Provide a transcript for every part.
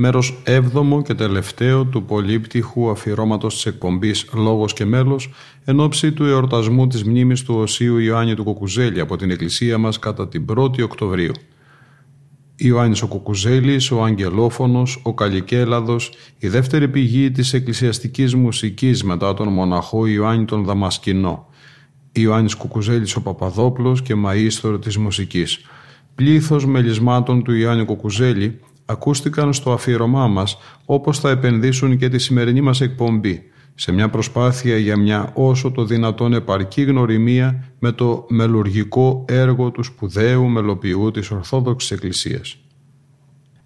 μέρος έβδομο και τελευταίο του πολύπτυχου αφιερώματος της εκπομπής «Λόγος και μέλος» εν ώψη του εορτασμού της μνήμης του Οσίου Ιωάννη του Κοκουζέλη από την Εκκλησία μας κατά την 1η Οκτωβρίου. Ιωάννης ο Κουκουζέλης, ο Αγγελόφωνος, ο Καλικέλαδος, η δεύτερη πηγή της εκκλησιαστικής μουσικής μετά τον μοναχό Ιωάννη τον Δαμασκηνό. Ιωάννης Κουκουζέλης ο Παπαδόπλος και μαΐστορ της μουσικής. Πλήθος μελισμάτων του Ιωάννη Κουκουζέλη ακούστηκαν στο αφιερωμά μας όπως θα επενδύσουν και τη σημερινή μας εκπομπή σε μια προσπάθεια για μια όσο το δυνατόν επαρκή γνωριμία με το μελουργικό έργο του σπουδαίου μελοποιού της Ορθόδοξης Εκκλησίας.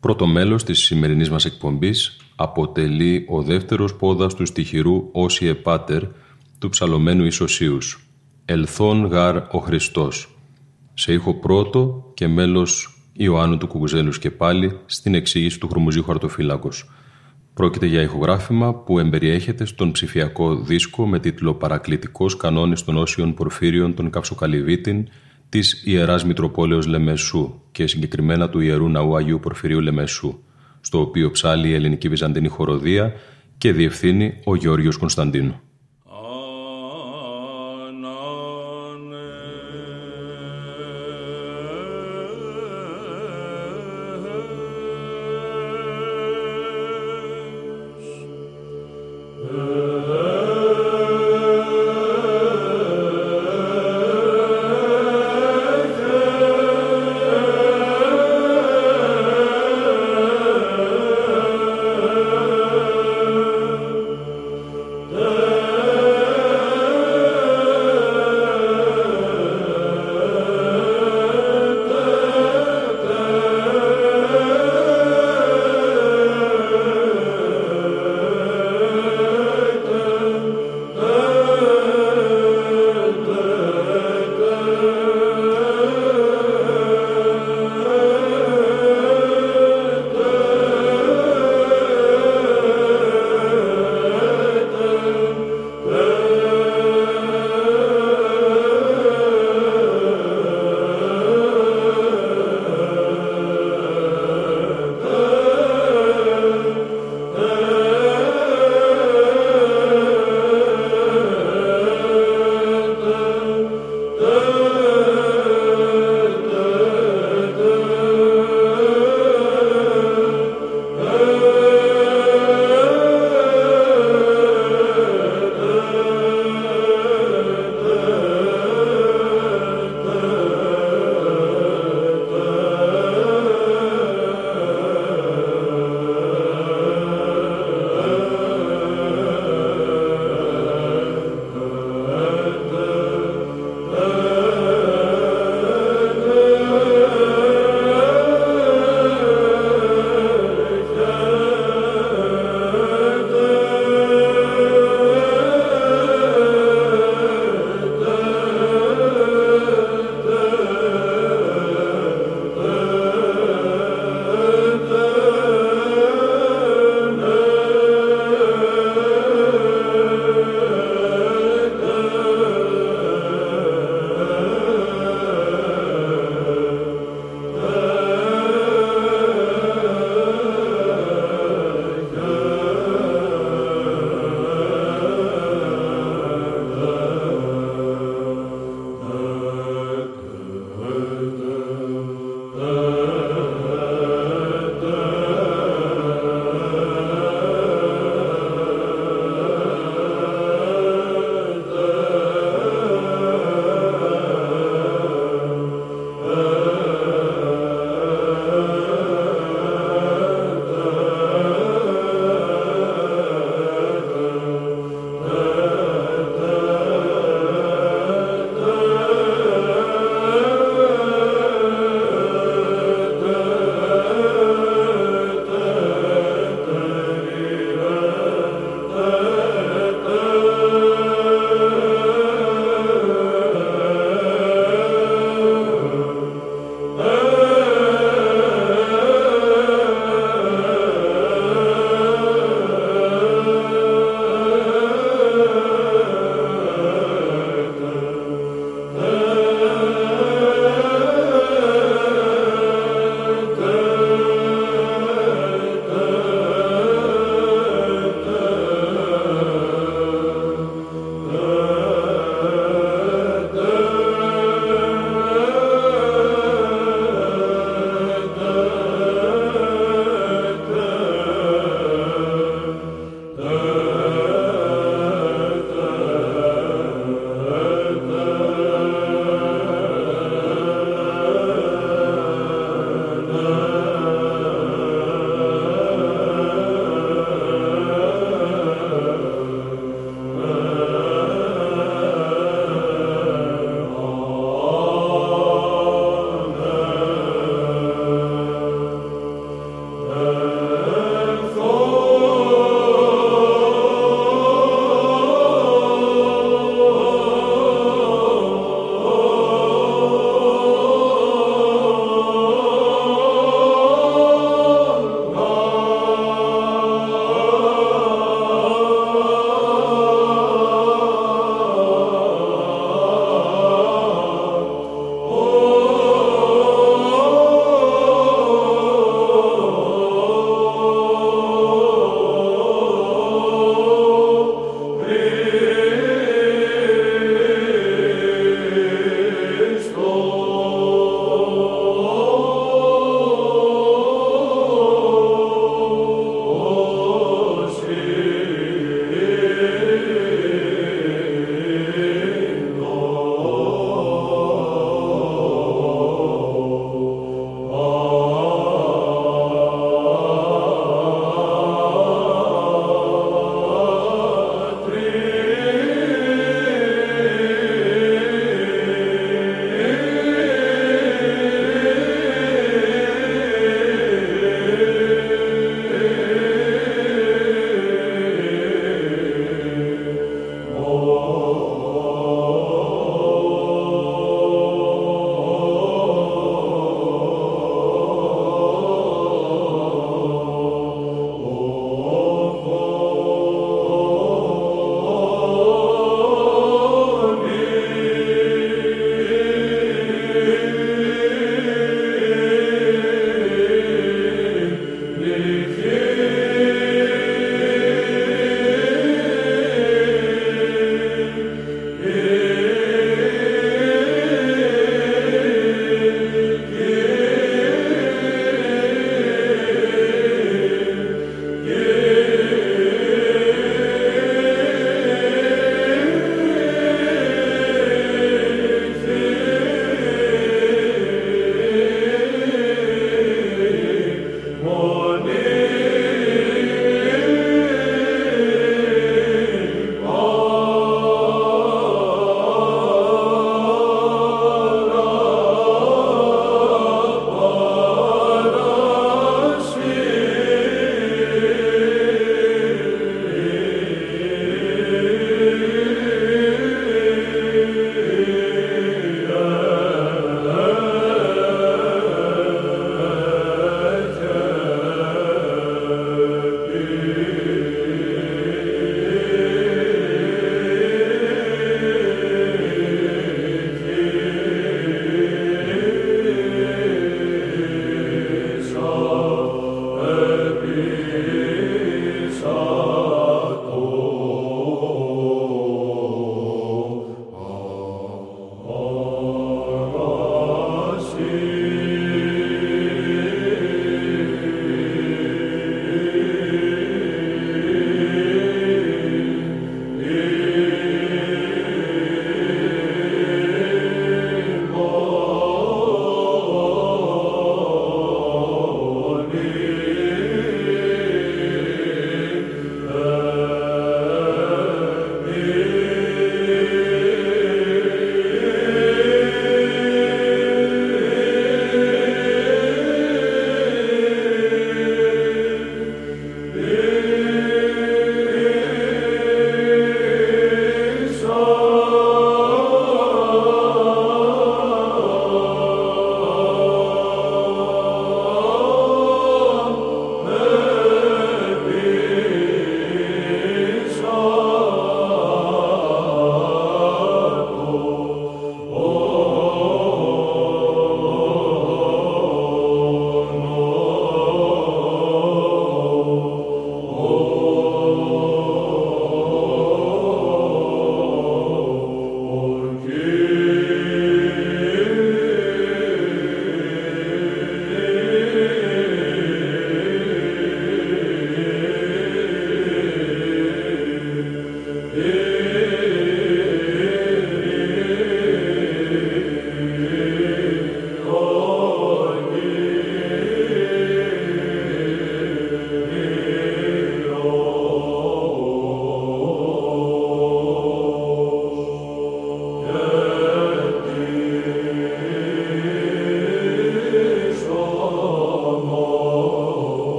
Πρώτο μέλος της σημερινής μας εκπομπής αποτελεί ο δεύτερος πόδας του στοιχειρού «Όσιε Πάτερ» του ψαλωμένου Ισοσίους «Ελθόν γάρ ο Χριστός» σε ήχο πρώτο και μέλος Ιωάννου του Κουκουζέλους και πάλι στην εξήγηση του Χρουμουζίου Χαρτοφύλακος Πρόκειται για ηχογράφημα που εμπεριέχεται στον ψηφιακό δίσκο με τίτλο «Παρακλητικός κανόνης των όσιων πορφύριων των Καυσοκαλυβίτην» της Ιεράς Μητροπόλεως Λεμεσού και συγκεκριμένα του Ιερού Ναού Αγίου Πορφυρίου Λεμεσού, στο οποίο ψάλει η ελληνική βυζαντινή χοροδία και διευθύνει ο Γεώργιος Κωνσταντίνου.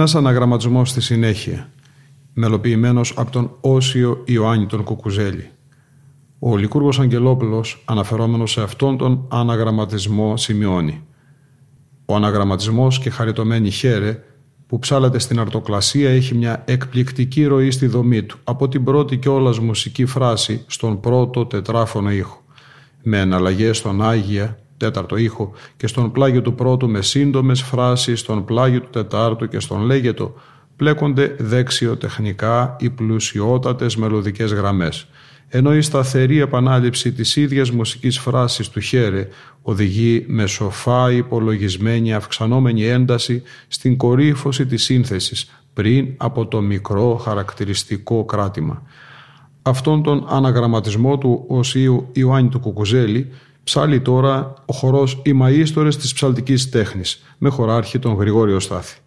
Ένας αναγραμματισμός στη συνέχεια, μελοποιημένος από τον Όσιο Ιωάννη τον Κουκουζέλη. Ο Λικούργος Αγγελόπουλος, αναφερόμενος σε αυτόν τον αναγραμματισμό, σημειώνει «Ο αναγραμματισμός και χαριτωμένη χέρε που ψάλεται στην αρτοκλασία έχει μια εκπληκτική ροή στη δομή του, από την πρώτη κιόλας μουσική φράση στον πρώτο τετράφωνο ήχο, με εναλλαγές στον Άγια, τέταρτο ήχο και στον πλάγιο του πρώτου με σύντομες φράσεις στον πλάγιο του τετάρτου και στον λέγετο πλέκονται δεξιοτεχνικά οι πλουσιότατες μελωδικές γραμμές ενώ η σταθερή επανάληψη της ίδιας μουσικής φράσης του χέρε οδηγεί με σοφά υπολογισμένη αυξανόμενη ένταση στην κορύφωση της σύνθεσης πριν από το μικρό χαρακτηριστικό κράτημα. Αυτόν τον αναγραμματισμό του Οσίου Ιωάννη του Κουκουζέλη ψάλει τώρα ο χορός «Οι Μαΐστορες της ψαλτικής τέχνης» με χωράρχη τον Γρηγόριο Στάθη.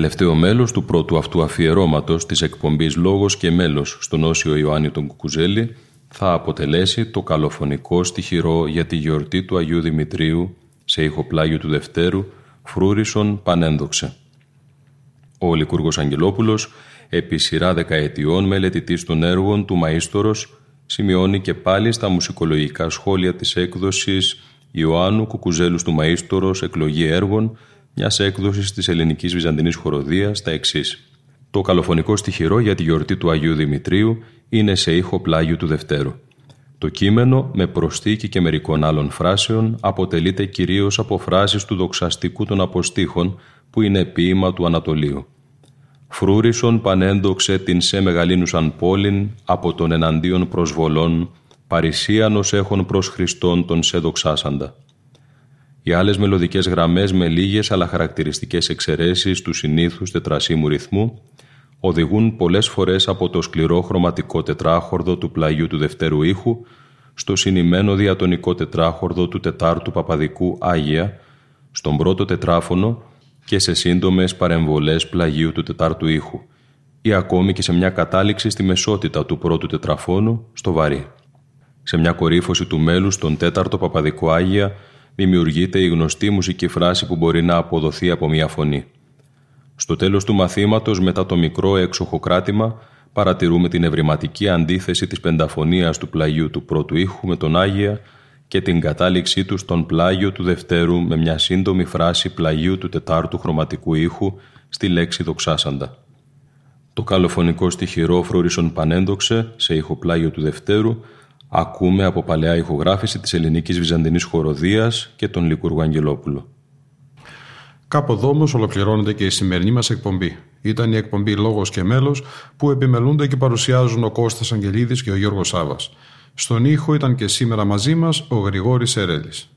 Τελευταίο μέλος του πρώτου αυτού αφιερώματος της εκπομπής «Λόγος και μέλος» στον Όσιο Ιωάννη τον Κουκουζέλη θα αποτελέσει το καλοφωνικό στοιχειρό για τη γιορτή του Αγίου Δημητρίου σε ηχοπλάγιο του Δευτέρου Φρούρισον Πανένδοξε. Ο Λικούργος Αγγελόπουλος, επί σειρά δεκαετιών μελετητής των έργων του Μαΐστορος, σημειώνει και πάλι στα μουσικολογικά σχόλια της έκδοσης Ιωάννου Κουκουζέλου του Μαΐστορος «Εκλογή έργων» μιας έκδοσης της ελληνικής βυζαντινής χοροδίας τα εξής. Το καλοφωνικό στοιχειρό για τη γιορτή του Αγίου Δημητρίου είναι σε ήχο πλάγιου του Δευτέρου. Το κείμενο, με προσθήκη και μερικών άλλων φράσεων, αποτελείται κυρίως από φράσεις του δοξαστικού των αποστήχων, που είναι ποίημα του Ανατολίου. Φρούρισον πανέντοξε την σε μεγαλύνουσαν πόλην από τον εναντίον προσβολών, παρησίανος έχουν προς Χριστόν τον σε δοξάσαντα. Οι άλλες μελωδικές γραμμές με λίγες αλλά χαρακτηριστικές εξαιρέσεις του συνήθους τετρασίμου ρυθμού οδηγούν πολλές φορές από το σκληρό χρωματικό τετράχορδο του πλαγιού του δευτέρου ήχου στο συνημένο διατονικό τετράχορδο του τετάρτου παπαδικού Άγια, στον πρώτο τετράφωνο και σε σύντομες παρεμβολές πλαγίου του τετάρτου ήχου ή ακόμη και σε μια κατάληξη στη μεσότητα του πρώτου τετραφώνου στο βαρύ. Σε μια κορύφωση του μέλους στον τέταρτο παπαδικό Άγια δημιουργείται η γνωστή μουσική φράση που μπορεί να αποδοθεί από μια φωνή. Στο τέλος του μαθήματος, μετά το μικρό έξοχο κράτημα, παρατηρούμε την ευρηματική αντίθεση της πενταφωνίας του πλαγιού του πρώτου ήχου με τον Άγια και την κατάληξή του στον πλάγιο του δευτέρου με μια σύντομη φράση πλαγίου του τετάρτου χρωματικού ήχου στη λέξη δοξάσαντα. Το καλοφωνικό στοιχειρό φρούρισον πανέντοξε σε ήχο πλάγιο του δευτέρου ακούμε από παλαιά ηχογράφηση της ελληνικής βυζαντινής χοροδίας και τον Λικούργου Αγγελόπουλο. Κάπου εδώ όμως ολοκληρώνεται και η σημερινή μας εκπομπή. Ήταν η εκπομπή Λόγος και Μέλος που επιμελούνται και παρουσιάζουν ο Κώστας Αγγελίδης και ο Γιώργος Σάβας. Στον ήχο ήταν και σήμερα μαζί μας ο Γρηγόρης Ερέλης.